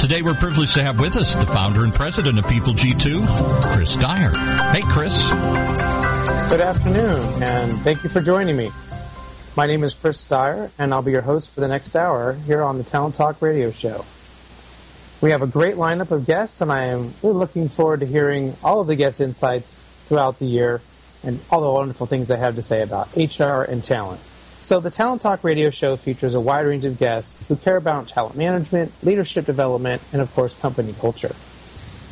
Today, we're privileged to have with us the founder and president of People G2, Chris Dyer. Hey, Chris. Good afternoon, and thank you for joining me. My name is Chris Dyer, and I'll be your host for the next hour here on the Talent Talk radio show. We have a great lineup of guests, and I am really looking forward to hearing all of the guest insights throughout the year and all the wonderful things they have to say about HR and talent. So, the Talent Talk radio show features a wide range of guests who care about talent management, leadership development, and of course, company culture.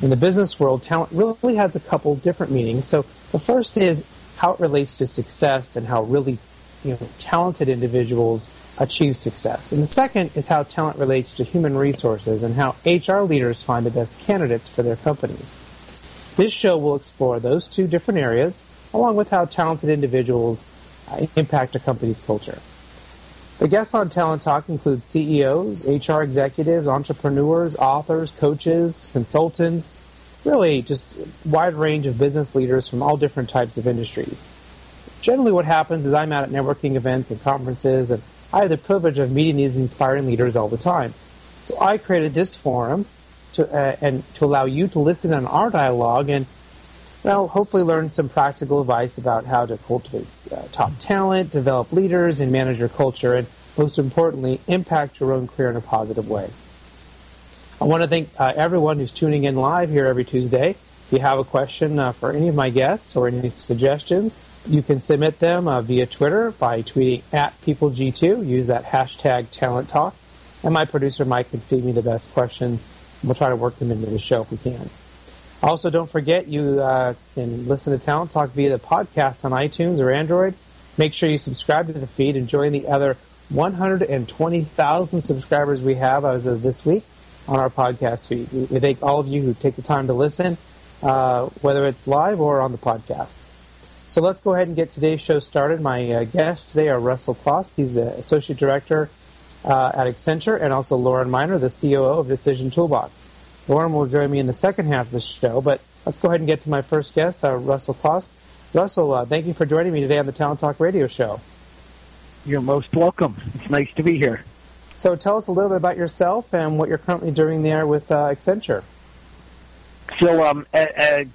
In the business world, talent really has a couple different meanings. So, the first is how it relates to success and how really you know, talented individuals achieve success. And the second is how talent relates to human resources and how HR leaders find the best candidates for their companies. This show will explore those two different areas, along with how talented individuals impact a company's culture. The guests on Talent Talk include CEOs, HR executives, entrepreneurs, authors, coaches, consultants, really just a wide range of business leaders from all different types of industries generally what happens is I'm out at networking events and conferences, and I have the privilege of meeting these inspiring leaders all the time. So I created this forum to, uh, and to allow you to listen on our dialogue and, well, hopefully learn some practical advice about how to cultivate uh, top talent, develop leaders, and manage your culture, and most importantly, impact your own career in a positive way. I want to thank uh, everyone who's tuning in live here every Tuesday. If you have a question uh, for any of my guests or any suggestions, you can submit them uh, via Twitter by tweeting at PeopleG2. Use that hashtag Talent Talk. And my producer, Mike, can feed me the best questions. We'll try to work them into the show if we can. Also, don't forget you uh, can listen to Talent Talk via the podcast on iTunes or Android. Make sure you subscribe to the feed and join the other 120,000 subscribers we have as of this week on our podcast feed. We thank all of you who take the time to listen, uh, whether it's live or on the podcast. So let's go ahead and get today's show started. My uh, guests today are Russell Klosk. He's the Associate Director uh, at Accenture, and also Loren Miner, the COO of Decision Toolbox. Loren will join me in the second half of the show, but let's go ahead and get to my first guest, uh, Russell Klosk. Russell, uh, thank you for joining me today on the Talent Talk radio show. You're most welcome. It's nice to be here. So tell us a little bit about yourself and what you're currently doing there with uh, Accenture. So um, as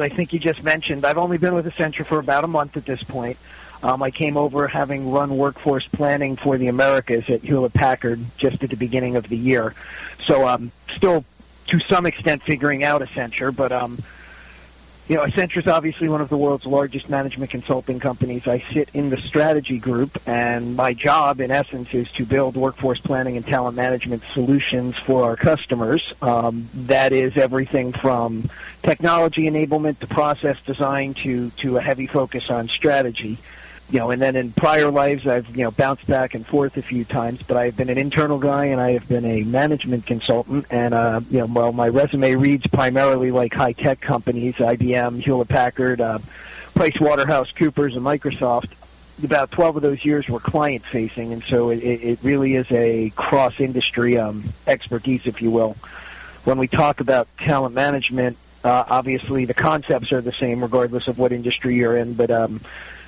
I think you just mentioned, I've only been with Accenture for about a month at this point. Um, I came over having run workforce planning for the Americas at Hewlett Packard just at the beginning of the year. So I'm um, still, to some extent, figuring out Accenture, but um, you know, Accenture is obviously one of the world's largest management consulting companies. I sit in the strategy group, and my job, in essence, is to build workforce planning and talent management solutions for our customers. Um, that is everything from technology enablement to process design to to a heavy focus on strategy you know, and then in prior lives, I've you know bounced back and forth a few times. But I've been an internal guy, and I have been a management consultant. And uh, you know, well, my resume reads primarily like high tech companies: IBM, Hewlett Packard, uh, Price Waterhouse Coopers, and Microsoft. About 12 of those years were client facing, and so it, it really is a cross industry um, expertise, if you will. When we talk about talent management, uh, obviously the concepts are the same regardless of what industry you're in, but um,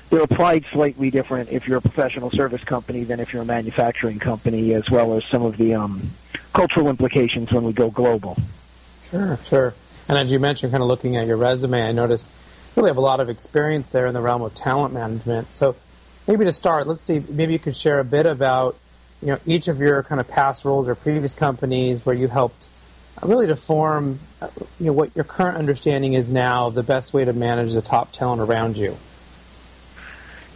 they're applied slightly different if you're a professional service company than if you're a manufacturing company, as well as some of the um, cultural implications when we go global. Sure, sure. And as you mentioned, kind of looking at your resume, I noticed you really have a lot of experience there in the realm of talent management. So maybe to start, let's see, maybe you could share a bit about you know each of your kind of past roles or previous companies where you helped uh, really to form uh, you know what your current understanding is now the best way to manage the top talent around you.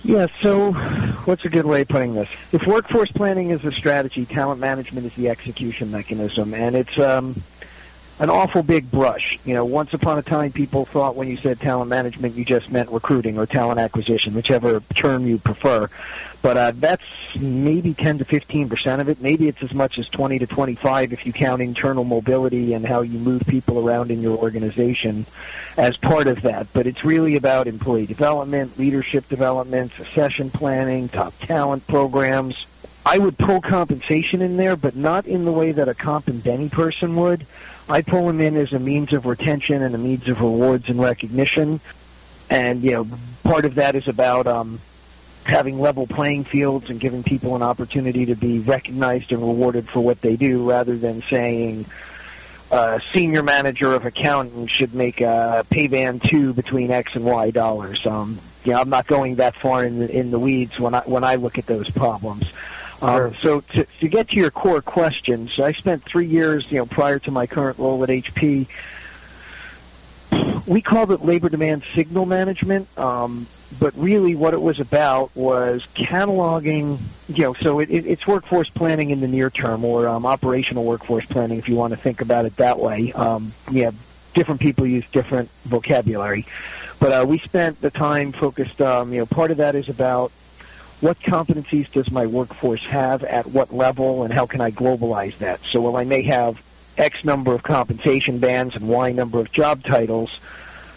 Yeah, so what's a good way of putting this? If workforce planning is the strategy, talent management is the execution mechanism, and it's um, an awful big brush. You know, once upon a time, people thought when you said talent management, you just meant recruiting or talent acquisition, whichever term you prefer. But uh, that's maybe 10 to 15 percent of it. Maybe it's as much as 20 to 25 if you count internal mobility and how you move people around in your organization as part of that. But it's really about employee development, leadership development, succession planning, top talent programs. I would pull compensation in there, but not in the way that a comp and Benny person would. I pull them in as a means of retention and a means of rewards and recognition. And, you know, part of that is about um, having level playing fields and giving people an opportunity to be recognized and rewarded for what they do rather than saying, uh, senior manager of accounting should make a pay band two between X and Y dollars. Um, you know, I'm not going that far in the, in the weeds when I when I look at those problems. Um, so to, to get to your core questions, I spent three years, you know, prior to my current role at HP. We called it labor demand signal management, um, but really what it was about was cataloging, you know, so it, it, it's workforce planning in the near term or um, operational workforce planning if you want to think about it that way. Um, yeah, different people use different vocabulary. But uh, we spent the time focused, um, you know, part of that is about what competencies does my workforce have at what level and how can I globalize that? So while I may have X number of compensation bands and Y number of job titles,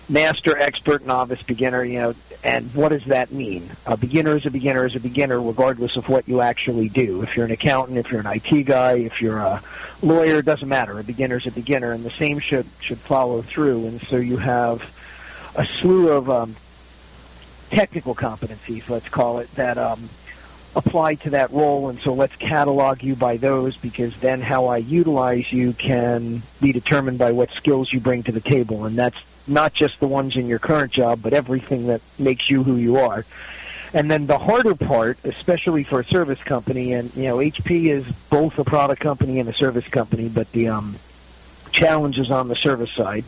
master, expert, novice, beginner, you know, and what does that mean? A beginner is a beginner is a beginner regardless of what you actually do. If you're an accountant, if you're an IT guy, if you're a lawyer, it doesn't matter. A beginner is a beginner, and the same should should follow through. And so you have a slew of um, technical competencies, let's call it, that um, apply to that role. And so let's catalog you by those because then how I utilize you can be determined by what skills you bring to the table. And that's not just the ones in your current job, but everything that makes you who you are. And then the harder part, especially for a service company, and you know, HP is both a product company and a service company, but the um, challenges on the service side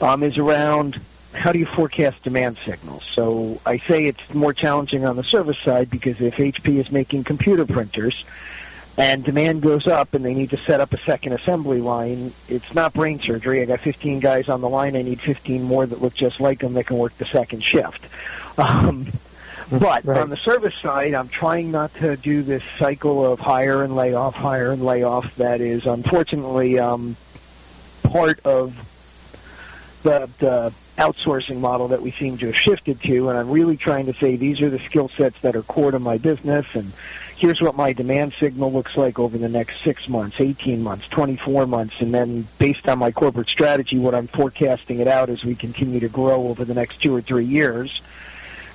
um, is around how do you forecast demand signals? So I say it's more challenging on the service side because if HP is making computer printers and demand goes up and they need to set up a second assembly line, it's not brain surgery. I got 15 guys on the line. I need 15 more that look just like them that can work the second shift. Um, but right. on the service side, I'm trying not to do this cycle of hire and layoff, hire and layoff that is unfortunately um, part of the, the outsourcing model that we seem to have shifted to, and I'm really trying to say these are the skill sets that are core to my business, and here's what my demand signal looks like over the next six months, 18 months, 24 months, and then based on my corporate strategy, what I'm forecasting it out as we continue to grow over the next two or three years.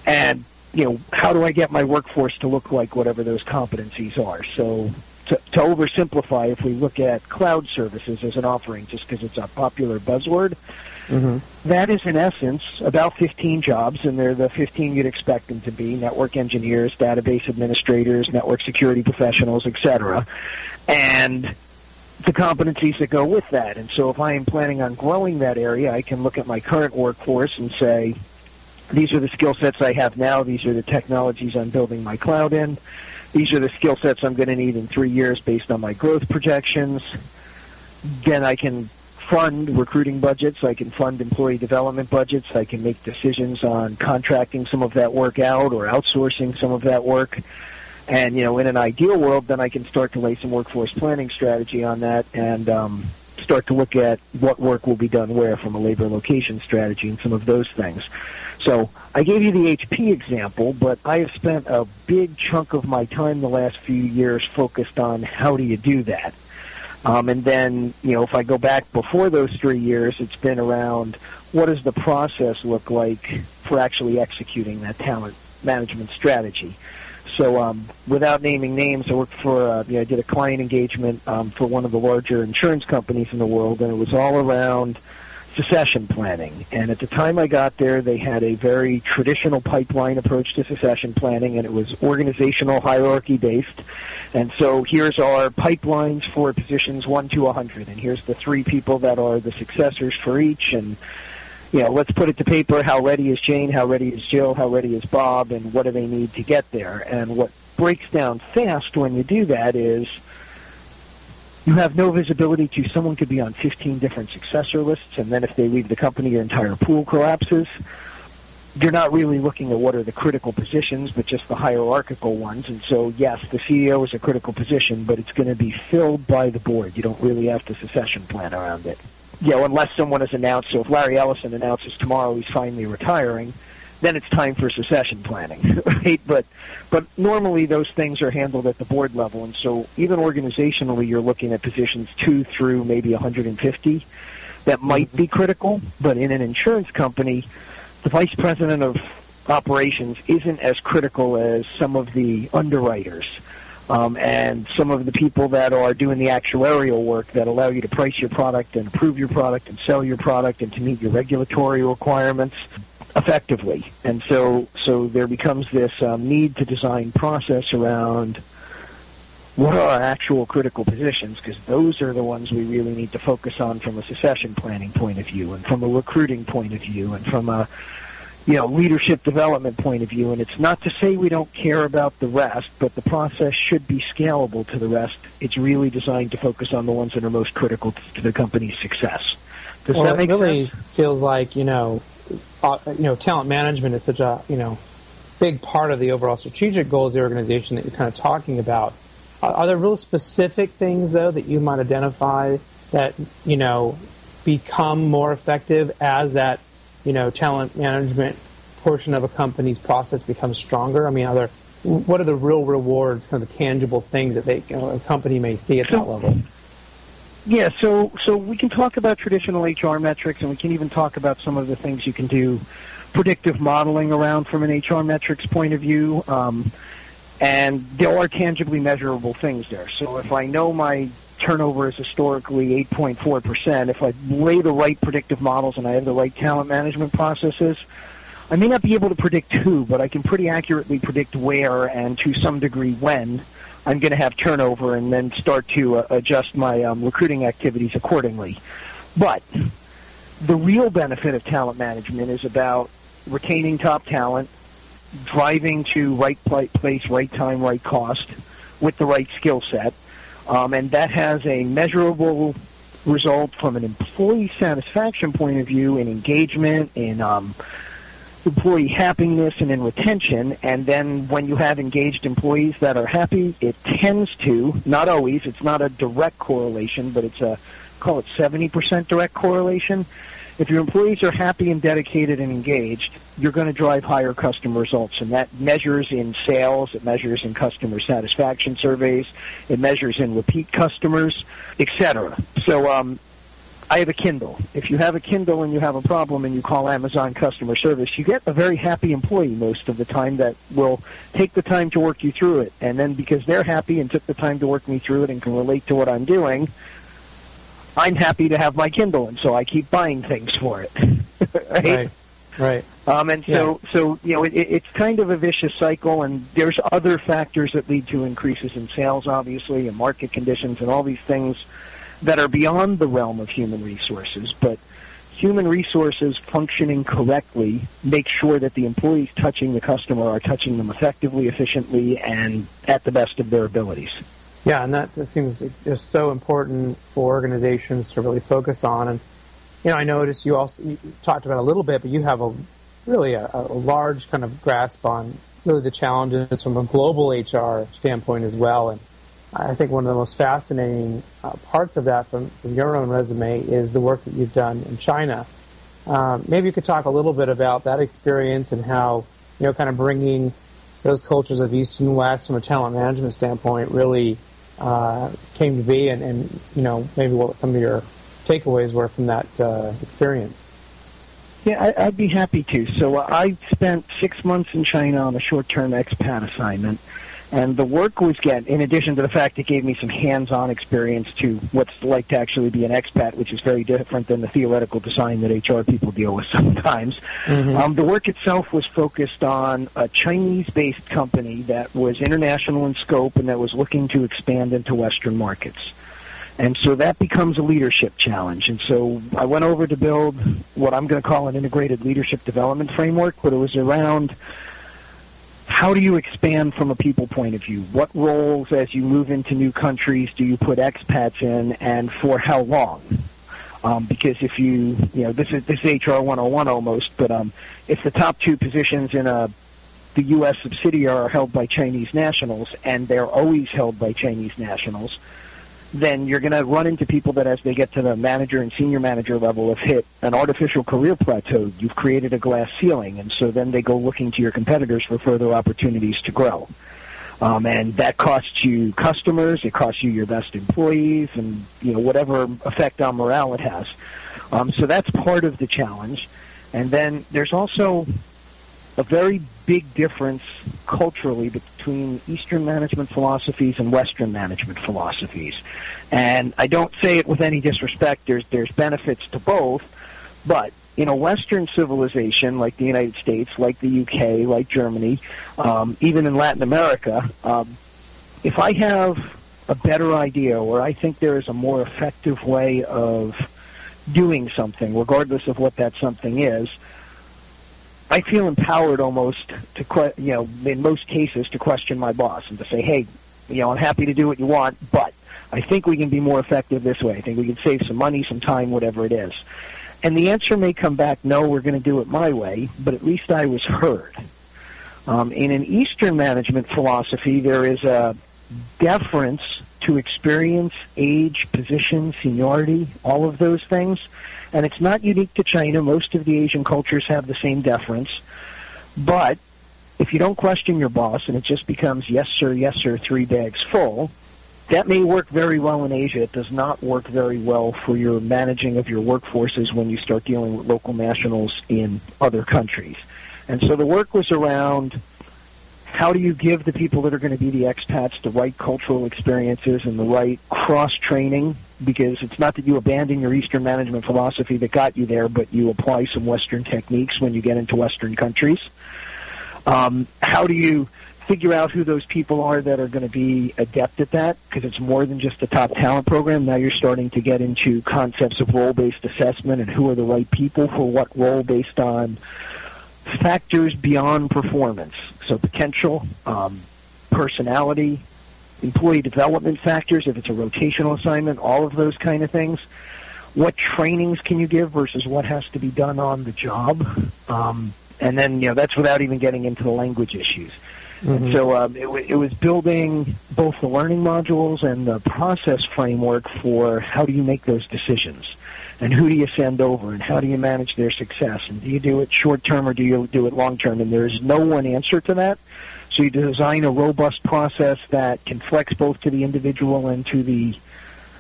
And, you know, how do I get my workforce to look like whatever those competencies are? So to, to oversimplify, if we look at cloud services as an offering, just because it's a popular buzzword, Mm-hmm. That is, in essence, about 15 jobs, and they're the 15 you'd expect them to be network engineers, database administrators, network security professionals, etc. And the competencies that go with that. And so if I am planning on growing that area, I can look at my current workforce and say, these are the skill sets I have now. These are the technologies I'm building my cloud in. These are the skill sets I'm going to need in three years based on my growth projections. Then I can fund recruiting budgets. I can fund employee development budgets. I can make decisions on contracting some of that work out or outsourcing some of that work. And, you know, in an ideal world, then I can start to lay some workforce planning strategy on that and um, start to look at what work will be done where from a labor location strategy and some of those things. So I gave you the HP example, but I have spent a big chunk of my time the last few years focused on how do you do that. Um, and then, you know, if I go back before those three years, it's been around what does the process look like for actually executing that talent management strategy. So, um, without naming names, I worked for, uh, you know, I did a client engagement um, for one of the larger insurance companies in the world, and it was all around succession planning. And at the time I got there, they had a very traditional pipeline approach to succession planning, and it was organizational hierarchy based. And so here's our pipelines for positions 1 to 100, and here's the three people that are the successors for each. And, you know, let's put it to paper. How ready is Jane? How ready is Jill? How ready is Bob? And what do they need to get there? And what breaks down fast when you do that is you have no visibility to someone could be on 15 different successor lists, and then if they leave the company, your entire pool collapses. You're not really looking at what are the critical positions, but just the hierarchical ones. And so, yes, the CEO is a critical position, but it's going to be filled by the board. You don't really have to succession plan around it. You know, unless someone has announced. So if Larry Ellison announces tomorrow he's finally retiring, then it's time for succession planning, right? But but normally those things are handled at the board level, and so even organizationally, you're looking at positions two through maybe 150 that might be critical. But in an insurance company, the vice president of operations isn't as critical as some of the underwriters. Um, and some of the people that are doing the actuarial work that allow you to price your product and approve your product and sell your product and to meet your regulatory requirements effectively. And so, so there becomes this um, need to design process around what are our actual critical positions because those are the ones we really need to focus on from a succession planning point of view and from a recruiting point of view and from a you know leadership development point of view and it's not to say we don't care about the rest but the process should be scalable to the rest it's really designed to focus on the ones that are most critical to the company's success does well, that make it really sense? feels like you know Uh, you know, talent management is such a, you know, big part of the overall strategic goals of the organization that you're kind of talking about. Are, are there real specific things, though, that you might identify that, you know, become more effective as that, you know, talent management portion of a company's process becomes stronger? I mean, are there, what are the real rewards, kind of the tangible things that they, you know, a company may see at that level? Yeah, so so we can talk about traditional HR metrics, and we can even talk about some of the things you can do predictive modeling around from an HR metrics point of view. Um, and there are tangibly measurable things there. So if I know my turnover is historically 8.4%, if I lay the right predictive models and I have the right talent management processes, I may not be able to predict who, but I can pretty accurately predict where and to some degree when I'm going to have turnover and then start to uh, adjust my um, recruiting activities accordingly. But the real benefit of talent management is about retaining top talent, driving to right place, right time, right cost with the right skill set. Um, and that has a measurable result from an employee satisfaction point of view in engagement, in um, employee happiness and in retention. And then when you have engaged employees that are happy, it tends to, not always, it's not a direct correlation, but it's a, call it 70% direct correlation. If your employees are happy and dedicated and engaged, you're going to drive higher customer results. And that measures in sales, it measures in customer satisfaction surveys, it measures in repeat customers, etc. So um, I have a Kindle. If you have a Kindle and you have a problem and you call Amazon customer service, you get a very happy employee most of the time that will take the time to work you through it. And then because they're happy and took the time to work me through it and can relate to what I'm doing, I'm happy to have my Kindle, and so I keep buying things for it. right? right? Right. Um, and so, yeah. so you know, it, it's kind of a vicious cycle, and there's other factors that lead to increases in sales, obviously, and market conditions, and all these things that are beyond the realm of human resources, but human resources functioning correctly make sure that the employees touching the customer are touching them effectively, efficiently, and at the best of their abilities. Yeah, and that, that seems just so important for organizations to really focus on. And you know, I noticed you also you talked about a little bit, but you have a really a, a large kind of grasp on really the challenges from a global HR standpoint as well. And I think one of the most fascinating uh, parts of that from, from, your own resume is the work that you've done in China. Um, maybe you could talk a little bit about that experience and how, you know, kind of bringing those cultures of East and West from a talent management standpoint really uh, came to be and, and, you know, maybe what some of your takeaways were from that uh, experience. Yeah, I, would be happy to. So uh, I spent six months in China on a short-term expat assignment. And the work was get in addition to the fact it gave me some hands-on experience to what's like to actually be an expat, which is very different than the theoretical design that HR people deal with sometimes. Mm-hmm. Um, the work itself was focused on a Chinese-based company that was international in scope and that was looking to expand into Western markets. And so that becomes a leadership challenge. And so I went over to build what I'm going to call an integrated leadership development framework, but it was around how do you expand from a people point of view? What roles, as you move into new countries, do you put expats in, and for how long? Um, because if you, you know, this is this is HR 101 almost, but um, if the top two positions in a the U.S. subsidiary are held by Chinese nationals, and they're always held by Chinese nationals, then you're going to run into people that as they get to the manager and senior manager level have hit an artificial career plateau. You've created a glass ceiling, and so then they go looking to your competitors for further opportunities to grow. Um, and that costs you customers, it costs you your best employees, and you know whatever effect on morale it has. Um, so that's part of the challenge. And then there's also a very big difference culturally between Eastern management philosophies and Western management philosophies. And I don't say it with any disrespect. There's there's benefits to both, but in a Western civilization like the United States, like the UK, like Germany, um, even in Latin America, um, if I have a better idea or I think there is a more effective way of doing something, regardless of what that something is, I feel empowered almost to, que- you know, in most cases, to question my boss and to say, hey, you know, I'm happy to do what you want, but I think we can be more effective this way. I think we can save some money, some time, whatever it is. And the answer may come back, no, we're going to do it my way, but at least I was heard. Um, in an Eastern management philosophy, there is a deference to experience, age, position, seniority, all of those things. And it's not unique to China. Most of the Asian cultures have the same deference. But if you don't question your boss and it just becomes yes sir, yes sir, three bags full, that may work very well in Asia. It does not work very well for your managing of your workforces when you start dealing with local nationals in other countries. And so the work was around how do you give the people that are going to be the expats the right cultural experiences and the right cross training because it's not that you abandon your eastern management philosophy that got you there but you apply some western techniques when you get into western countries. Um, how do you figure out who those people are that are going to be adept at that? Because it's more than just a top talent program. Now you're starting to get into concepts of role based assessment and who are the right people for what role based on factors beyond performance. So potential, um, personality, employee development factors, if it's a rotational assignment, all of those kind of things. What trainings can you give versus what has to be done on the job? Um, and then, you know, that's without even getting into the language issues. Mm-hmm. So um, it, it was building both the learning modules and the process framework for how do you make those decisions and who do you send over? And how do you manage their success? And do you do it short term or do you do it long term and there's no one answer to that. So you design a robust process that can flex both to the individual and to the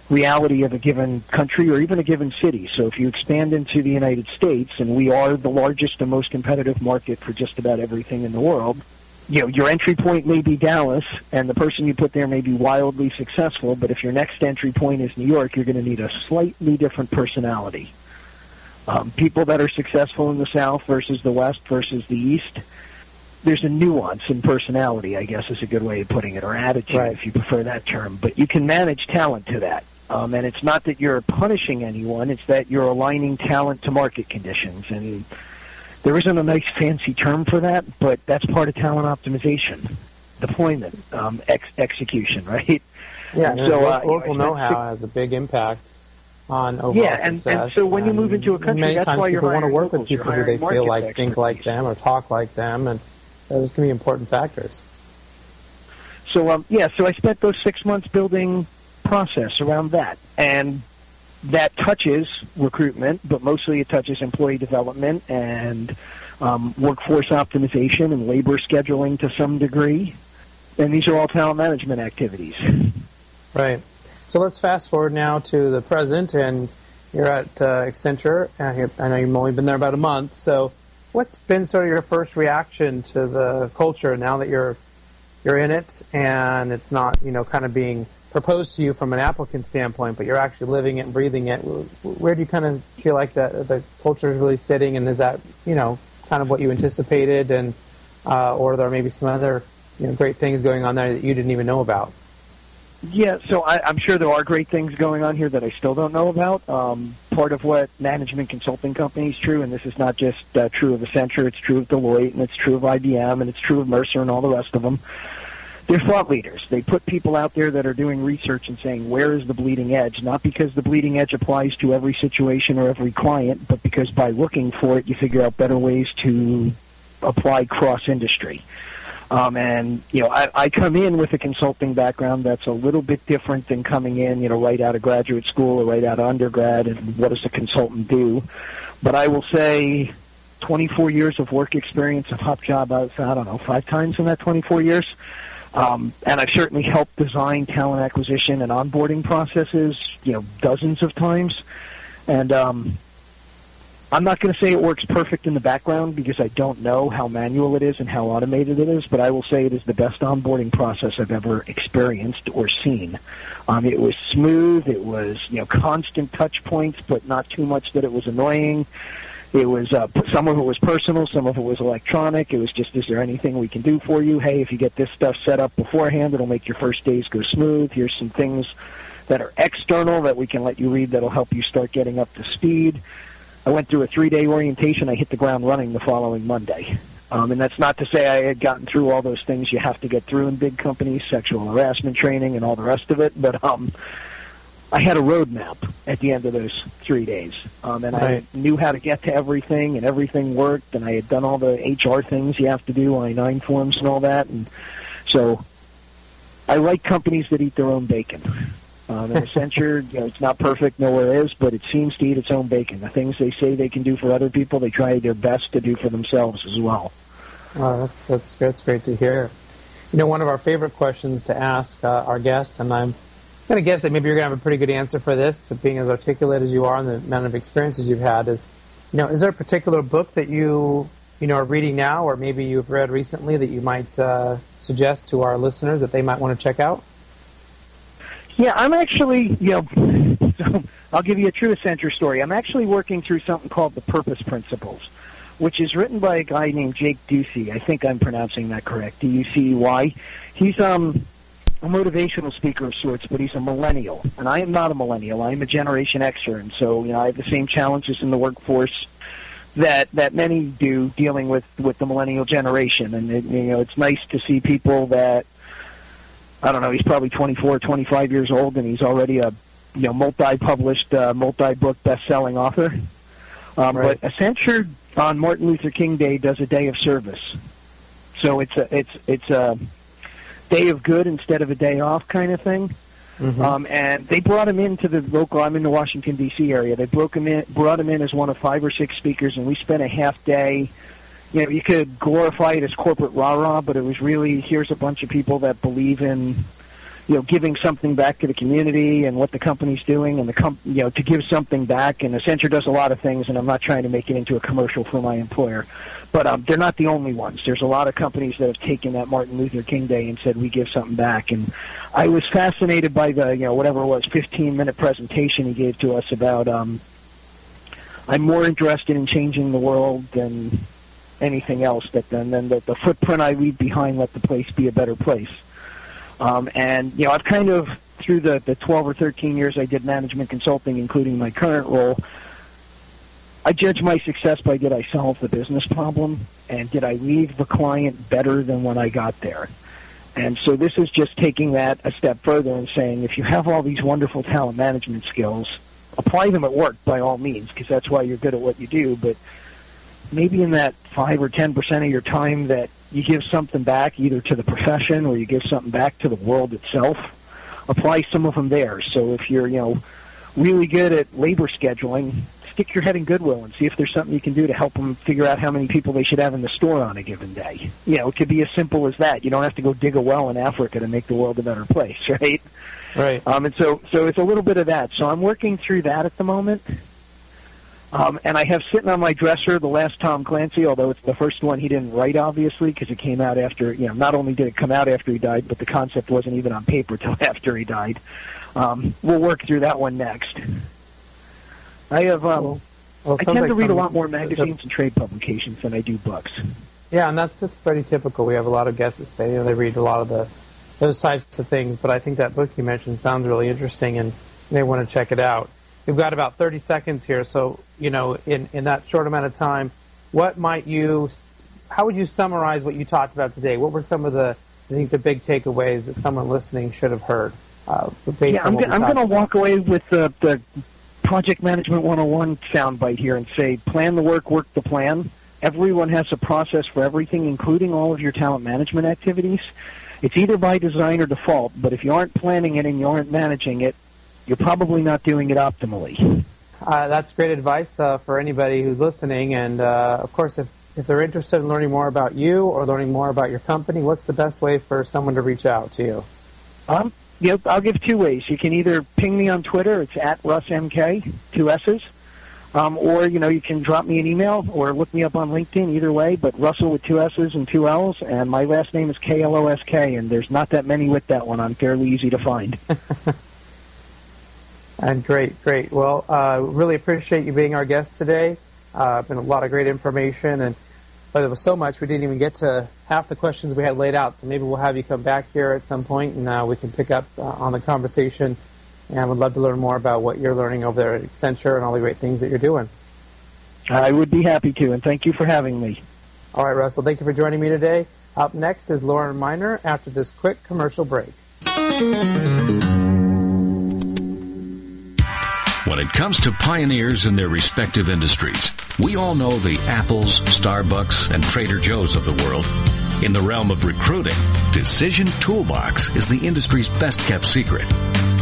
reality of a given country or even a given city. So if you expand into the United States, and we are the largest and most competitive market for just about everything in the world, you know, your entry point may be Dallas, and the person you put there may be wildly successful. But if your next entry point is New York, you're going to need a slightly different personality. Um, people that are successful in the South versus the West versus the East, there's a nuance in personality, I guess is a good way of putting it, or attitude, right. if you prefer that term. But you can manage talent to that. Um, and it's not that you're punishing anyone; it's that you're aligning talent to market conditions and there isn't a nice fancy term for that, but that's part of talent optimization, deployment, um, ex- execution, right? Yeah, so uh, local know-how has a big impact on overall yeah, and, success. and so when you move into a country, many that's times why people want to work with people who they feel like think like them or talk like them, and those can be important factors. So um, yeah, so I spent those six months building process around that, and that touches recruitment, but mostly it touches employee development and um, workforce optimization and labor scheduling to some degree. And these are all talent management activities. Right. So let's fast forward now to the present, and you're at uh, Accenture. I know you've only been there about a month. So, what's been sort of your first reaction to the culture now that you're you're in it, and it's not you know kind of being proposed to you from an applicant standpoint, but you're actually living it and breathing it. Where do you kind of feel like the the culture is really sitting, and is that you know kind of what you anticipated, and uh, or there maybe some other you know great things going on there that you didn't even know about? Yeah, so I, I'm sure there are great things going on here that I still don't know about. Um, part of what management consulting companies true, and this is not just uh, true of Accenture, it's true of Deloitte, and it's true of IBM, and it's true of Mercer and all the rest of them. They're thought leaders. They put people out there that are doing research and saying, where is the bleeding edge? Not because the bleeding edge applies to every situation or every client, but because by looking for it, you figure out better ways to apply cross-industry. Um, and you know, I, I come in with a consulting background that's a little bit different than coming in, you know, right out of graduate school or right out of undergrad. And what does a consultant do? But I will say, 24 years of work experience of HopJob. I've I don't know five times in that 24 years. Um, and I've certainly helped design talent acquisition and onboarding processes, you know, dozens of times. And um, I'm not going to say it works perfect in the background because I don't know how manual it is and how automated it is, but I will say it is the best onboarding process I've ever experienced or seen. Um, it was smooth. It was you know constant touch points, but not too much that it was annoying. It was uh, some of it was personal, some of it was electronic. It was just, is there anything we can do for you? Hey, if you get this stuff set up beforehand, it'll make your first days go smooth. Here's some things that are external that we can let you read that'll help you start getting up to speed. I went through a three-day orientation. I hit the ground running the following Monday. Um, and that's not to say I had gotten through all those things you have to get through in big companies, sexual harassment training and all the rest of it, but um, I had a roadmap at the end of those three days. Um, and right. I knew how to get to everything, and everything worked, and I had done all the HR things you have to do, I-9 forms and all that. And so I like companies that eat their own bacon. Um, and Accenture, you know, it's not perfect, nowhere is, but it seems to eat its own bacon. The things they say they can do for other people, they try their best to do for themselves as well. Oh, that's that's that's great to hear. You know, one of our favorite questions to ask uh, our guests, and I'm going to guess that maybe you're going to have a pretty good answer for this, being as articulate as you are and the amount of experiences you've had. Is you know, is there a particular book that you you know are reading now, or maybe you've read recently that you might uh, suggest to our listeners that they might want to check out? Yeah, I'm actually, you know, I'll give you a true Accenture story. I'm actually working through something called the Purpose Principles, which is written by a guy named Jake Ducey. I think I'm pronouncing that correct. D-U-C-E-Y. Why? He's um, a motivational speaker of sorts, but he's a millennial, and I am not a millennial. I am a Generation Xer, and so you know I have the same challenges in the workforce that that many do dealing with with the millennial generation. And it, you know, it's nice to see people that I don't know, he's probably 24, 25 years old, and he's already a you know multi-published, uh, multi-book best-selling author. Um, right. But Accenture on Martin Luther King Day does a day of service, so it's a it's it's a day of good instead of a day off kind of thing. Mm-hmm. Um, and they brought him into the local. I'm in the Washington D.C. area. They broke him in, brought him in as one of five or six speakers, and we spent a half day you know, you could glorify it as corporate rah-rah, but it was really here's a bunch of people that believe in, you know, giving something back to the community and what the company's doing, and the com- you know to give something back. And Accenture does a lot of things, and I'm not trying to make it into a commercial for my employer, but um, they're not the only ones. There's a lot of companies that have taken that Martin Luther King Day and said we give something back. And I was fascinated by the you know whatever it was 15 minute presentation he gave to us about. Um, I'm more interested in changing the world than anything else that then then the, the footprint I leave behind let the place be a better place. Um, and you know, I've kind of through the the 12 or 13 years I did management consulting, including my current role. I judge my success by did I solve the business problem and did I leave the client better than when I got there. And so this is just taking that a step further and saying if you have all these wonderful talent management skills, apply them at work by all means because that's why you're good at what you do. But maybe in that five or ten percent of your time that you give something back either to the profession or you give something back to the world itself apply some of them there. So if you're you know really good at labor scheduling stick your head in goodwill and see if there's something you can do to help them figure out how many people they should have in the store on a given day. You know it could be as simple as that. You don't have to go dig a well in africa to make the world a better place right? Right. Um and so so it's a little bit of that. So i'm working through that at the moment um, and I have sitting on my dresser the last Tom Clancy, although it's the first one he didn't write, obviously, because it came out after, you know, not only did it come out after he died, but the concept wasn't even on paper till after he died. Um, we'll work through that one next. I have, um, well, well, I tend like to read a lot more magazines and trade publications than I do books. Yeah, and that's that's pretty typical. We have a lot of guests that say you know they read a lot of the those types of things. But I think that book you mentioned sounds really interesting, and may want to check it out. We've got about 30 seconds here, so you know, in, in that short amount of time, what might you, how would you summarize what you talked about today? What were some of the, I think, the big takeaways that someone listening should have heard? Uh, yeah, I'm, I'm going to walk away with the, the project management 101 soundbite here and say, plan the work, work the plan. Everyone has a process for everything, including all of your talent management activities. It's either by design or default, but if you aren't planning it and you aren't managing it, you're probably not doing it optimally. Uh, that's great advice uh, for anybody who's listening. And uh, of course, if, if they're interested in learning more about you or learning more about your company, what's the best way for someone to reach out to you? Um, you know, I'll give two ways. You can either ping me on Twitter, it's at RussMK, two S's, um, or you know you can drop me an email or look me up on LinkedIn. Either way, but Russell with two S's and two L's, and my last name is K L O S K, and there's not that many with that one. I'm fairly easy to find. And great, great. Well, uh, really appreciate you being our guest today. Uh, been a lot of great information, and but there was so much we didn't even get to half the questions we had laid out. So maybe we'll have you come back here at some point, and uh, we can pick up uh, on the conversation. And I would love to learn more about what you're learning over there at Accenture and all the great things that you're doing. I would be happy to, and thank you for having me. All right, Russell. Thank you for joining me today. Up next is Loren Miner after this quick commercial break. When it comes to pioneers in their respective industries, we all know the Apples, Starbucks, and Trader Joe's of the world. In the realm of recruiting, Decision Toolbox is the industry's best kept secret.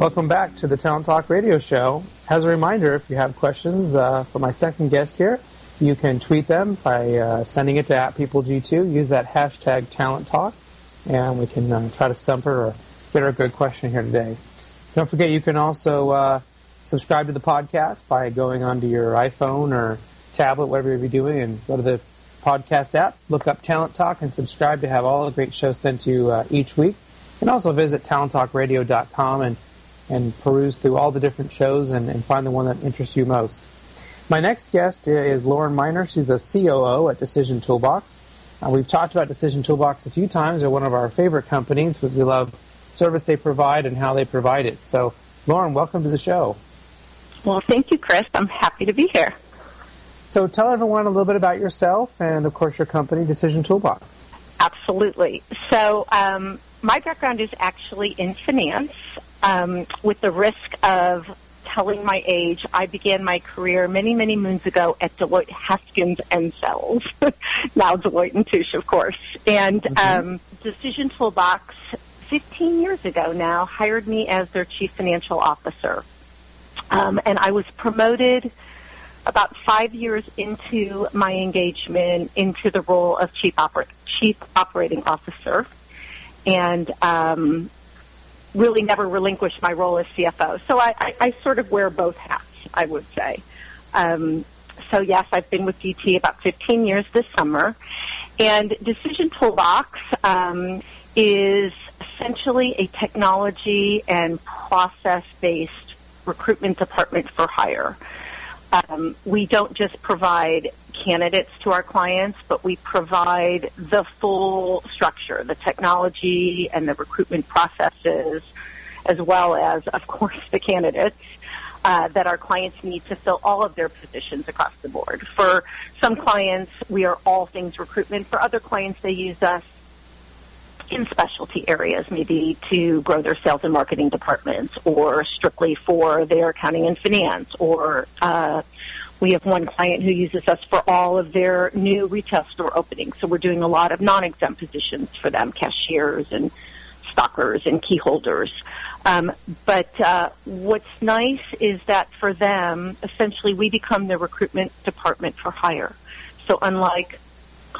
Welcome back to the Talent Talk Radio Show. As a reminder, if you have questions uh, for my second guest here, you can tweet them by uh, sending it to at PeopleG2. Use that hashtag Talent Talk, and we can uh, try to stump her or get her a good question here today. Don't forget, you can also uh, subscribe to the podcast by going onto your iPhone or tablet, whatever you're doing, and go to the podcast app. Look up Talent Talk and subscribe to have all the great shows sent to you uh, each week. And also visit talenttalkradio.com and, and peruse through all the different shows and, and find the one that interests you most. My next guest is Loren Miner. She's the COO at Decision Toolbox. Uh, we've talked about Decision Toolbox a few times. They're one of our favorite companies because we love service they provide and how they provide it. So, Loren, welcome to the show. Well, thank you, Chris. I'm happy to be here. So tell everyone a little bit about yourself and, of course, your company, Decision Toolbox. Absolutely. So um, my background is actually in finance. Um, with the risk of telling my age, I began my career many, many moons ago at Deloitte Haskins and Sells, now Deloitte and Touche, of course. And mm-hmm. um, Decision Toolbox, 15 years ago now, hired me as their chief financial officer. Um, and I was promoted – about five years into my engagement into the role of chief, oper- chief operating officer and um, really never relinquished my role as CFO. So I, I, I sort of wear both hats, I would say. Um, so yes, I've been with DT about 15 years this summer. And Decision Toolbox um, is essentially a technology and process-based recruitment department for hire. Um, we don't just provide candidates to our clients, but we provide the full structure, the technology and the recruitment processes, as well as, of course, the candidates. Uh, that our clients need to fill all of their positions across the board. For some clients, we are all things recruitment. For other clients, they use us in specialty areas, maybe to grow their sales and marketing departments, or strictly for their accounting and finance, or uh, we have one client who uses us for all of their new retail store openings. So we're doing a lot of non-exempt positions for them, cashiers and stockers and key holders. Um, but uh, what's nice is that for them, essentially, we become the recruitment department for hire. So unlike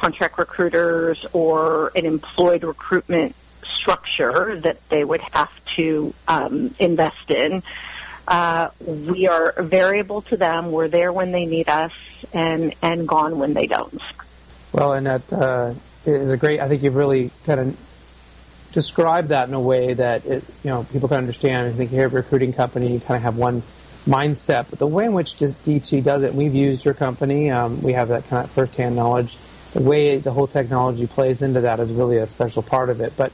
contract recruiters or an employed recruitment structure that they would have to um, invest in. Uh, we are variable to them. We're there when they need us, and and gone when they don't. Well, and that uh, is a great. I think you've really kind of described that in a way that it, you know people can understand. I think here recruiting company, you kind of have one mindset, but the way in which DT does it, we've used your company. Um, we have that kind of firsthand knowledge the way the whole technology plays into that is really a special part of it. But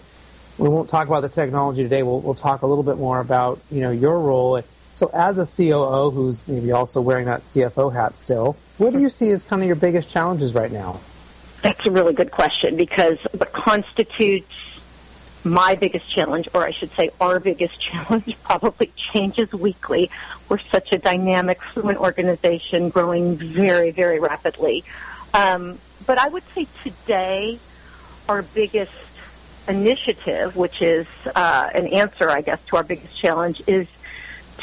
we won't talk about the technology today. We'll, we'll talk a little bit more about you know your role. So as a COO who's maybe also wearing that CFO hat still, what do you see as kind of your biggest challenges right now? That's a really good question because what constitutes my biggest challenge, or I should say our biggest challenge, probably changes weekly. We're such a dynamic, fluent organization growing very, very rapidly. Um, but I would say today, our biggest initiative, which is uh, an answer, I guess, to our biggest challenge, is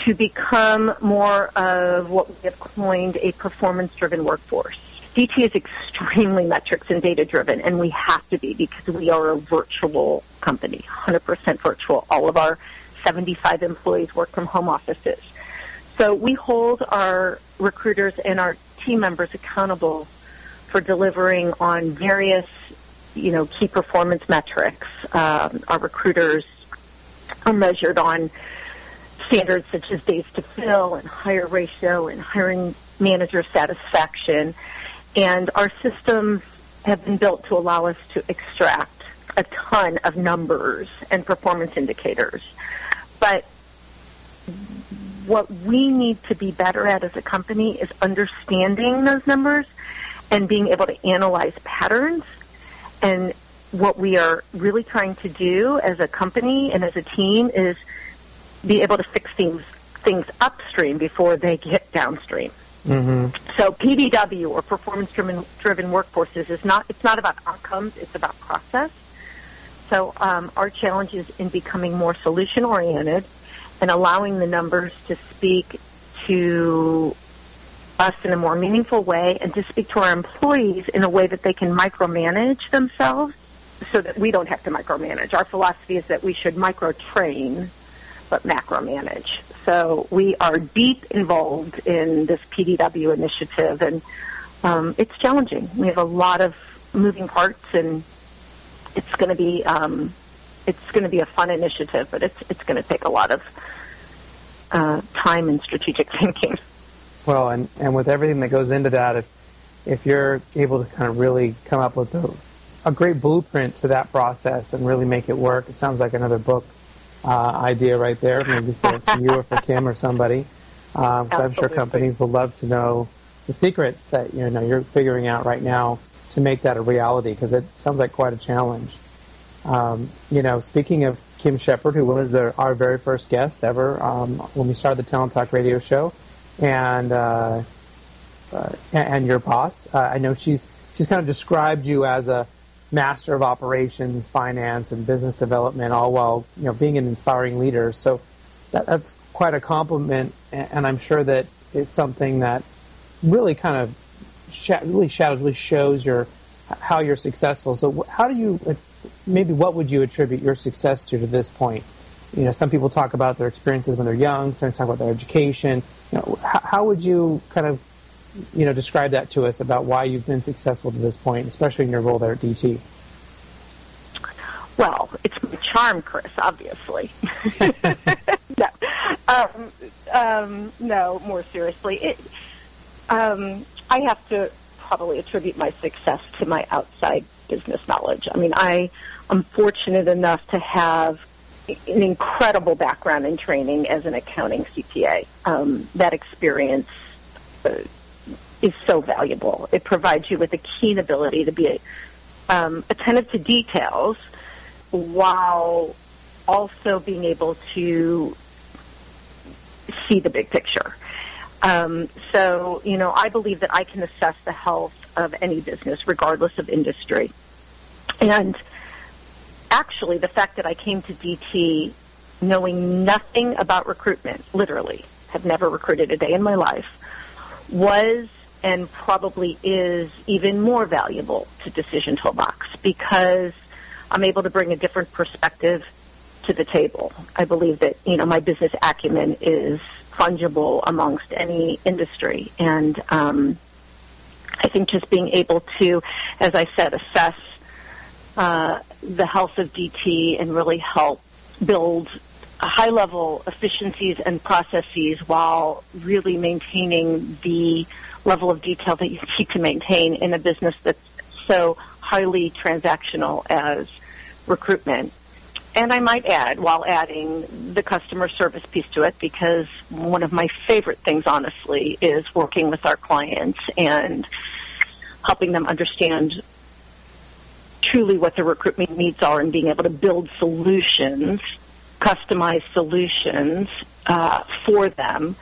to become more of what we have coined a performance-driven workforce. DT is extremely metrics and data driven, and we have to be because we are a virtual company, 100% virtual. All of our 75 employees work from home offices. So we hold our recruiters and our team members accountable for delivering on various, you know, key performance metrics. Um, our recruiters are measured on standards such as days to fill and hire ratio and hiring manager satisfaction. And our systems have been built to allow us to extract a ton of numbers and performance indicators. But what we need to be better at as a company is understanding those numbers and being able to analyze patterns. And what we are really trying to do as a company and as a team is be able to fix things things upstream before they get downstream. Mm-hmm. So PDW or performance driven driven workforces is not it's not about outcomes, it's about process. So um, our challenge is in becoming more solution oriented and allowing the numbers to speak to us in a more meaningful way and to speak to our employees in a way that they can micromanage themselves so that we don't have to micromanage. Our philosophy is that we should micro train but macromanage. So we are deep involved in this PDW initiative and um, it's challenging. We have a lot of moving parts and it's going to be um, it's going to be a fun initiative, but it's it's going to take a lot of uh, time and strategic thinking. Well, and, and with everything that goes into that, if, if you're able to kind of really come up with a, a great blueprint to that process and really make it work, it sounds like another book uh, idea right there, maybe for, you or for Kim or somebody. Um, I'm sure companies would love to know the secrets that you know you're figuring out right now to make that a reality because it sounds like quite a challenge. Um, you know, speaking of Kim Shepard, who was the, our very first guest ever um, when we started the Talent Talk radio show, and uh, uh, and your boss. Uh, I know she's she's kind of described you as a master of operations, finance, and business development, all while you know being an inspiring leader. So that, that's quite a compliment, and I'm sure that it's something that really kind of sh- really shadowly shows your how you're successful. So how do you maybe what would you attribute your success to to this point? You know, some people talk about their experiences when they're young. Some talk about their education. Know, how, how would you kind of, you know, describe that to us about why you've been successful to this point, especially in your role there at DT? Well, it's my charm, Chris. Obviously. no, um, um, no. More seriously, it, um, I have to probably attribute my success to my outside business knowledge. I mean, I am fortunate enough to have an incredible background in training as an accounting CPA. Um, that experience uh, is so valuable. It provides you with a keen ability to be um, attentive to details while also being able to see the big picture. Um, so, you know, I believe that I can assess the health of any business, regardless of industry. And actually, the fact that I came to DT knowing nothing about recruitment, literally, have never recruited a day in my life, was and probably is even more valuable to Decision Toolbox because I'm able to bring a different perspective to the table. I believe that, you know, my business acumen is fungible amongst any industry. And um, I think just being able to, as I said, assess uh, the health of DT and really help build high level efficiencies and processes while really maintaining the level of detail that you need to maintain in a business that's so highly transactional as recruitment. And I might add, while adding the customer service piece to it, because one of my favorite things, honestly, is working with our clients and helping them understand truly what the recruitment needs are and being able to build solutions, customized solutions uh, for them.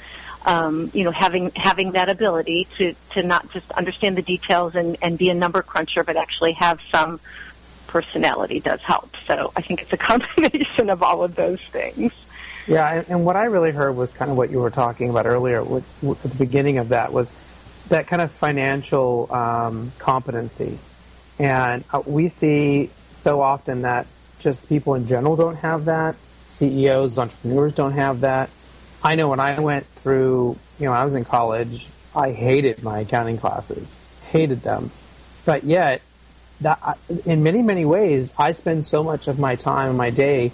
Um, you know, having having that ability to to not just understand the details and, and be a number cruncher, but actually have some personality does help. So I think it's a combination of all of those things. Yeah, and, and what I really heard was kind of what you were talking about earlier with, with, at the beginning of that was that kind of financial um, competency. And uh, we see so often that just people in general don't have that. CEOs, entrepreneurs don't have that. I know when I went through, you know, I was in college, I hated my accounting classes, hated them. But yet, that in many many ways I spend so much of my time and my day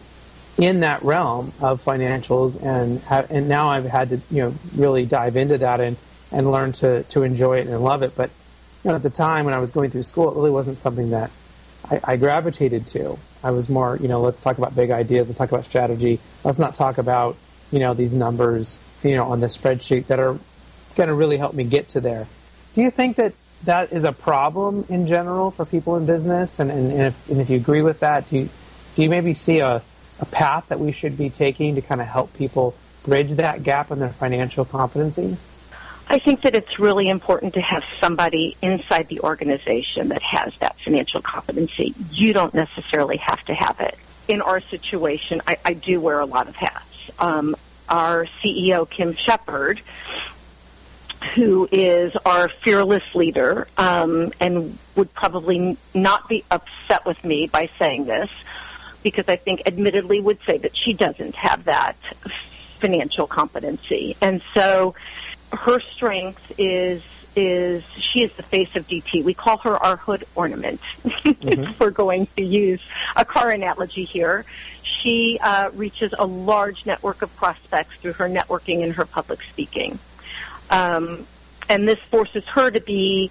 in that realm of financials and and now I've had to you know really dive into that and and learn to to enjoy it and love it but at the time when I was going through school it really wasn't something that I, I gravitated to I was more you know let's talk about big ideas let's talk about strategy let's not talk about you know these numbers you know on the spreadsheet that are going to really help me get to there do you think that that is a problem in general for people in business? And, and, and, if, and if you agree with that, do you, do you maybe see a, a path that we should be taking to kind of help people bridge that gap in their financial competency? I think that it's really important to have somebody inside the organization that has that financial competency. You don't necessarily have to have it. In our situation, I, I do wear a lot of hats. Um, our CEO, Kim Shepard, who is our fearless leader um, and would probably not be upset with me by saying this because I think admittedly would say that she doesn't have that financial competency. And so her strength is is she is the face of DT. We call her our hood ornament. Mm-hmm. We're going to use a car analogy here. She uh, reaches a large network of prospects through her networking and her public speaking. Um, and this forces her to be,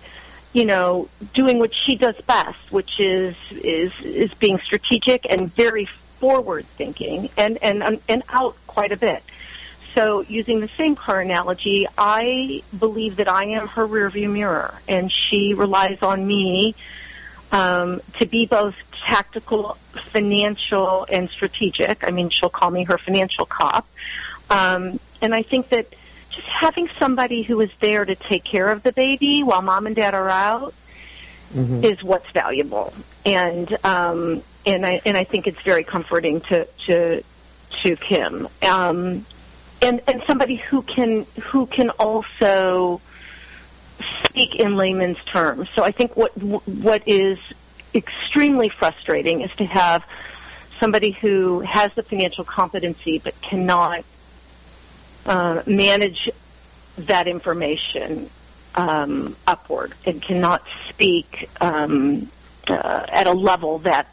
you know, doing what she does best, which is is is being strategic and very forward thinking and and and out quite a bit. So, using the same car analogy, I believe that I am her rearview mirror, and she relies on me um, to be both tactical, financial, and strategic. I mean, she'll call me her financial cop. Um, and I think that just having somebody who is there to take care of the baby while mom and dad are out mm-hmm. is what's valuable. And um, and I and I think it's very comforting to to to Kim. Um, and and somebody who can who can also speak in layman's terms. So I think what what is extremely frustrating is to have somebody who has the financial competency but cannot uh, manage that information um, upward and cannot speak um, uh, at a level that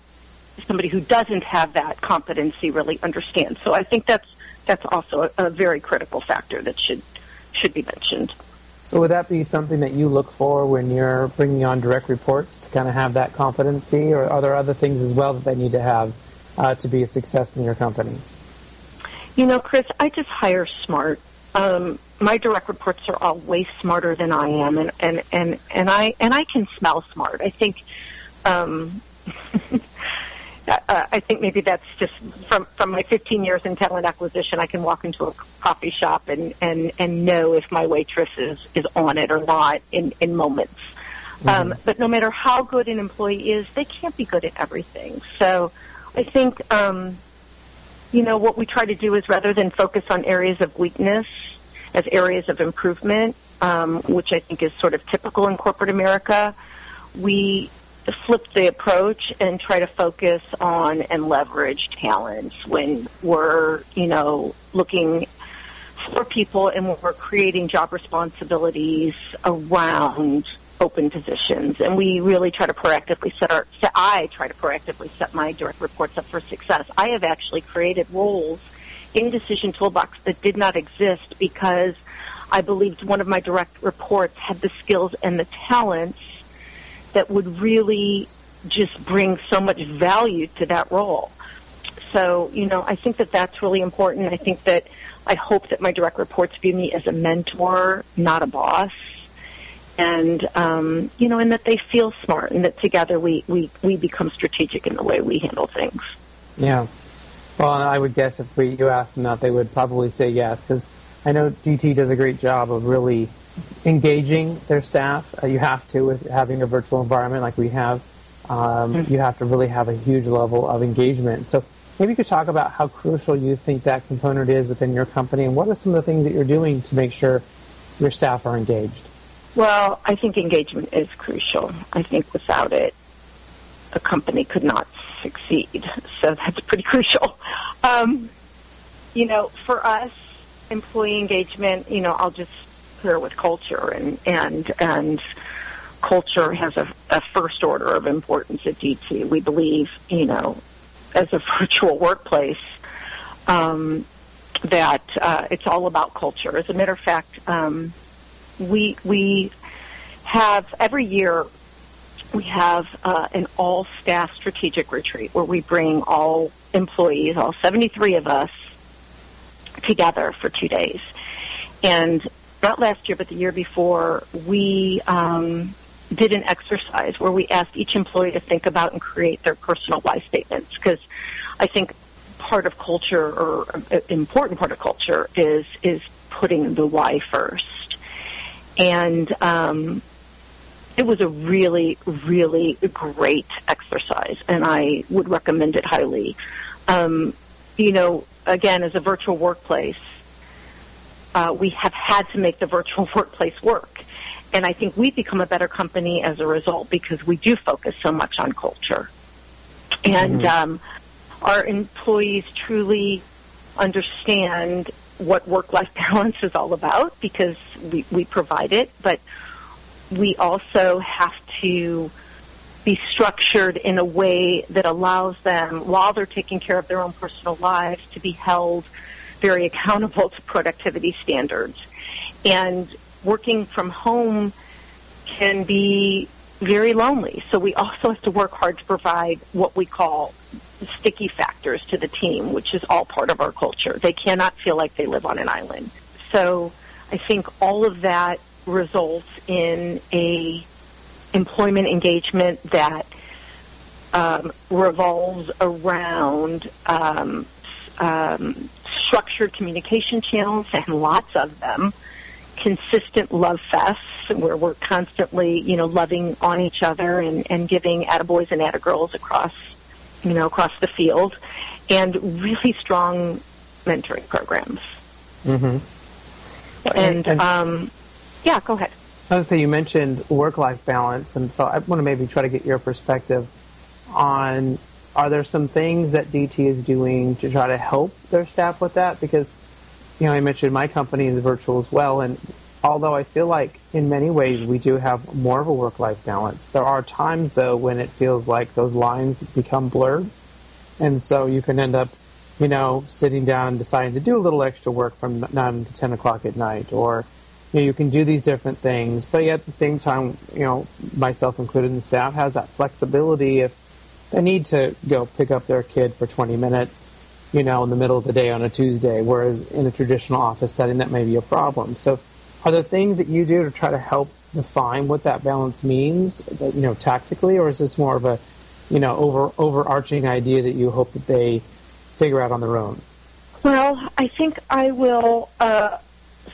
somebody who doesn't have that competency really understands. So I think that's that's also a, a very critical factor that should should be mentioned. So would that be something that you look for when you're bringing on direct reports to kind of have that competency, or are there other things as well that they need to have uh, to be a success in your company? You know, Chris, I just hire smart. Um, my direct reports are all way smarter than I am, and and and and I and I can smell smart. I think. Um, uh, I think maybe that's just from from my 15 years in talent acquisition. I can walk into a coffee shop and and and know if my waitress is is on it or not in in moments. Mm-hmm. Um, but no matter how good an employee is, they can't be good at everything. So I think um, you know what we try to do is rather than focus on areas of weakness as areas of improvement, um, which I think is sort of typical in corporate America, we flip the approach and try to focus on and leverage talents when we're, you know, looking for people and when we're creating job responsibilities around open positions. And we really try to proactively set our, I try to proactively set my direct reports up for success. I have actually created roles in Decision Toolbox that did not exist because I believed one of my direct reports had the skills and the talents that would really just bring so much value to that role. So, you know, I think that that's really important. I think that I hope that my direct reports view me as a mentor, not a boss. And, um, you know, and that they feel smart and that together we, we, we become strategic in the way we handle things. Yeah. Well, I would guess if we, you asked them that, they would probably say yes, because I know DT does a great job of really engaging their staff. Uh, you have to with having a virtual environment like we have. Um, mm-hmm. You have to really have a huge level of engagement. So maybe you could talk about how crucial you think that component is within your company, and what are some of the things that you're doing to make sure your staff are engaged. Well, I think engagement is crucial. I think without it, a company could not succeed. So that's pretty crucial. Um, you know, for us, employee engagement, you know, I'll just clear with culture and and and culture has a, a first order of importance at DT. We believe, you know, as a virtual workplace, um, that uh, it's all about culture. As a matter of fact, um, we we have every year we have uh, an all staff strategic retreat where we bring all employees, all 73 of us, together for two days. And not last year, but the year before, we um, did an exercise where we asked each employee to think about and create their personal why statements because I think part of culture or an important part of culture is is putting the why first. And um, it was a really, really great exercise, and I would recommend it highly. Um, you know, again, as a virtual workplace, uh, we have had to make the virtual workplace work. And I think we've become a better company as a result because we do focus so much on culture. And mm-hmm. um, our employees truly understand what work-life balance is all about because we, we provide it, but we also have to be structured in a way that allows them, while they're taking care of their own personal lives, to be held very accountable to productivity standards. And working from home can be very lonely. So we also have to work hard to provide what we call sticky factors to the team, which is all part of our culture. They cannot feel like they live on an island. So I think all of that results in a employment engagement that um, revolves around um, um, structured communication channels and lots of them, consistent love fests where we're constantly, you know, loving on each other and, and giving attaboys and attagirls across, you know, across the field, and really strong mentoring programs. Mm-hmm. And, and um, yeah, go ahead. I was say you mentioned work-life balance, and so I want to maybe try to get your perspective on are there some things that DT is doing to try to help their staff with that? Because, you know, I mentioned my company is virtual as well, and although I feel like in many ways we do have more of a work-life balance, there are times though when it feels like those lines become blurred, and so you can end up, you know, sitting down and deciding to do a little extra work from nine to ten o'clock at night, or you know, you can do these different things, but yet at the same time, you know, myself included in the staff has that flexibility if they need to go pick up their kid for 20 minutes, you know, in the middle of the day on a Tuesday, whereas in a traditional office setting that may be a problem. So are there things that you do to try to help define what that balance means, you know, tactically, or is this more of a, you know, over overarching idea that you hope that they figure out on their own? Well, I think I will uh,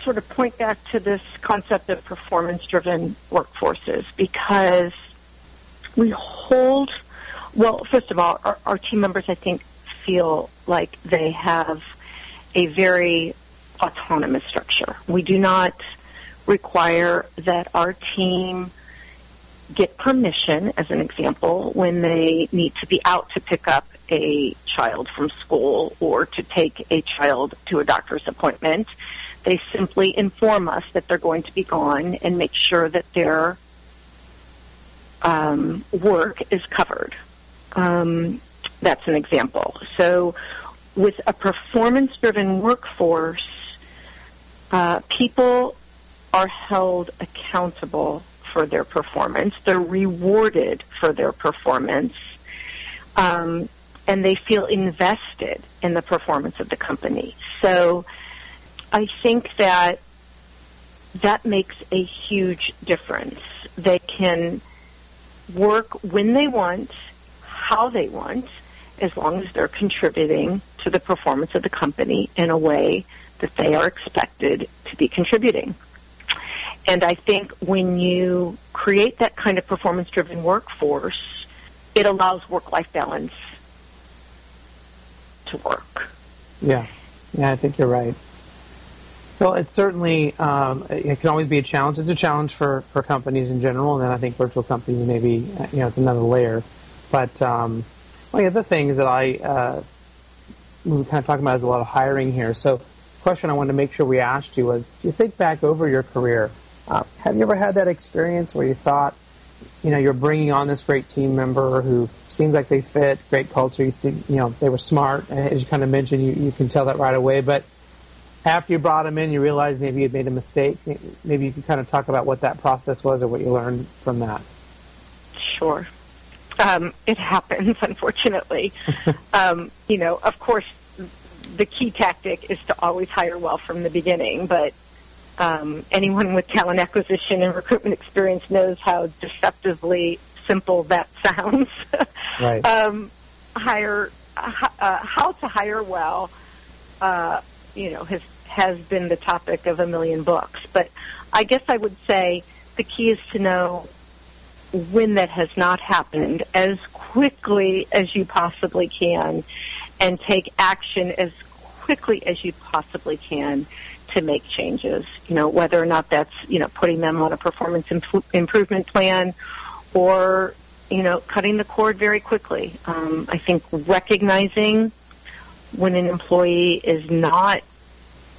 sort of point back to this concept of performance driven workforces because we hold, well, first of all, our, our, team members, I think, feel like they have a very autonomous structure. We do not require that our team get permission, as an example, when they need to be out to pick up a child from school or to take a child to a doctor's appointment. They simply inform us that they're going to be gone and make sure that their um, work is covered. Um, that's an example. So, with a performance driven workforce, uh, people are held accountable for their performance. They're rewarded for their performance. Um, and they feel invested in the performance of the company. So I think that that makes a huge difference. They can work when they want, how they want, as long as they're contributing to the performance of the company in a way that they are expected to be contributing. And I think when you create that kind of performance driven workforce, it allows work life balance to work. Yeah, yeah, I think you're right. Well, it's certainly um, it can always be a challenge. It's a challenge for, for companies in general, and then I think virtual companies maybe you know it's another layer. But um, one of the other things that I uh, we kind of talking about is a lot of hiring here. So, question I wanted to make sure we asked you was: you think back over your career, uh, have you ever had that experience where you thought, you know, you're bringing on this great team member who seems like they fit, great culture. You see, you know, they were smart, as you kind of mentioned. You, you can tell that right away. But after you brought them in, you realized maybe you made a mistake. Maybe you can kind of talk about what that process was or what you learned from that. Sure. Um, it happens, unfortunately. um, you know, of course, the key tactic is to always hire well from the beginning, but um, anyone with talent acquisition and recruitment experience knows how deceptively simple that sounds. right. Um, hire uh, how to hire well, uh, you know, has has been the topic of a million books. But I guess I would say the key is to know when that has not happened as quickly as you possibly can, and take action as quickly as you possibly can to make changes. You know, whether or not that's you know putting them on a performance imp- improvement plan, or you know cutting the cord very quickly. Um, I think recognizing when an employee is not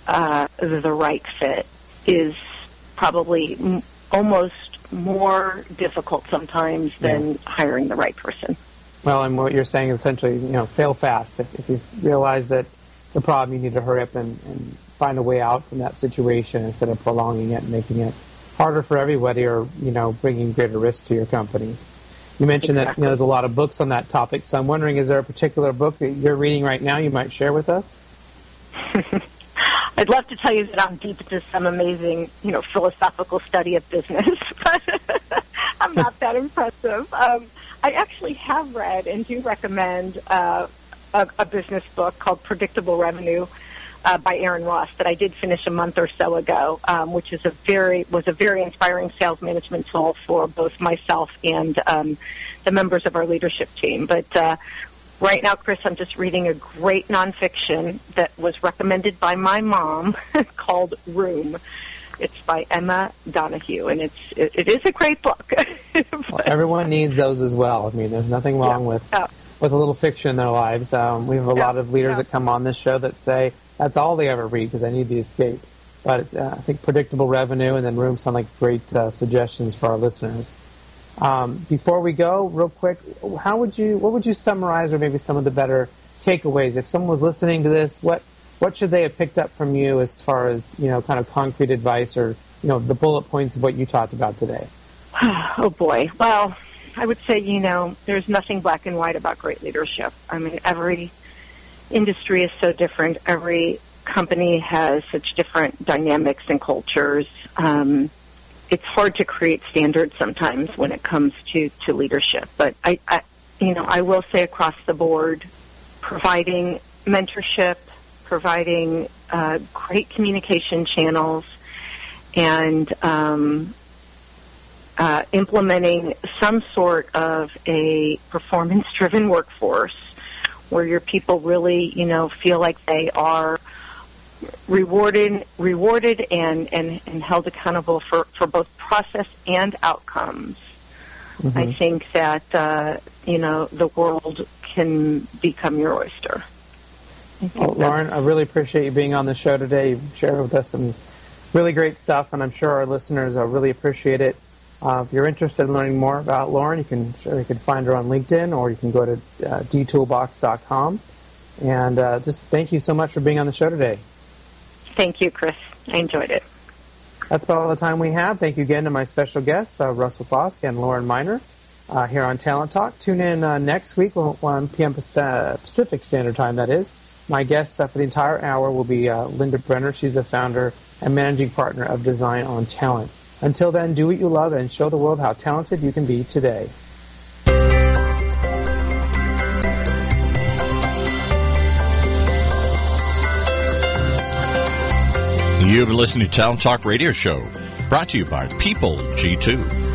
uh, the right fit is probably m- almost more difficult sometimes than yeah. hiring the right person. Well, and what you're saying is essentially, you know, fail fast. If, if you realize that it's a problem, you need to hurry up and, and find a way out from that situation instead of prolonging it and making it harder for everybody or, you know, bringing greater risk to your company. You mentioned exactly. that you know, there's a lot of books on that topic, so I'm wondering, is there a particular book that you're reading right now you might share with us? I'd love to tell you that I'm deep into some amazing, you know, philosophical study of business, but I'm not that impressive. Um, I actually have read and do recommend uh, a, a business book called Predictable Revenue uh, by Aaron Ross that I did finish a month or so ago, um, which is a very was a very inspiring sales management tool for both myself and um, the members of our leadership team. But uh, right now, Chris, I'm just reading a great nonfiction that was recommended by my mom called Room. It's by Emma Donoghue, and it's it, it is a great book. well, everyone needs those as well. I mean, there's nothing wrong yeah. with with a little fiction in their lives. Um, we have a yeah. lot of leaders yeah. that come on this show that say that's all they ever read because they need the escape. But it's, uh, I think predictable revenue and then room sound like great uh, suggestions for our listeners. Um, before we go, real quick, how would you what would you summarize or maybe some of the better takeaways if someone was listening to this? What what should they have picked up from you as far as you know, kind of concrete advice or you know, the bullet points of what you talked about today? oh boy. Well, I would say, you know, there's nothing black and white about great leadership. I mean, every industry is so different. Every company has such different dynamics and cultures. Um, it's hard to create standards sometimes when it comes to, to leadership. But I, I, you know, I will say across the board, providing mentorship, providing uh, great communication channels, and um, uh, implementing some sort of a performance-driven workforce where your people really, you know, feel like they are rewarded, rewarded and, and, and held accountable for, for both process and outcomes. Mm-hmm. I think that, uh, you know, the world can become your oyster. Well, Loren, I really appreciate you being on the show today. You shared with us some really great stuff, and I'm sure our listeners uh, really appreciate it. Uh, if you're interested in learning more about Loren, you can sure you can find her on LinkedIn, or you can go to uh, dtoolbox.com. And uh, just thank you so much for being on the show today. Thank you, Chris. I enjoyed it. That's about all the time we have. Thank you again to my special guests, uh, Russell Klosk and Loren Miner, uh, here on Talent Talk. Tune in uh, next week, 1 p.m. Pacific Standard Time, that is. My guest for the entire hour will be Linda Brenner. She's the founder and managing partner of Designing Talent. Until then, do what you love and show the world how talented you can be today. You've been listening to Talent Talk Radio Show, brought to you by People G2.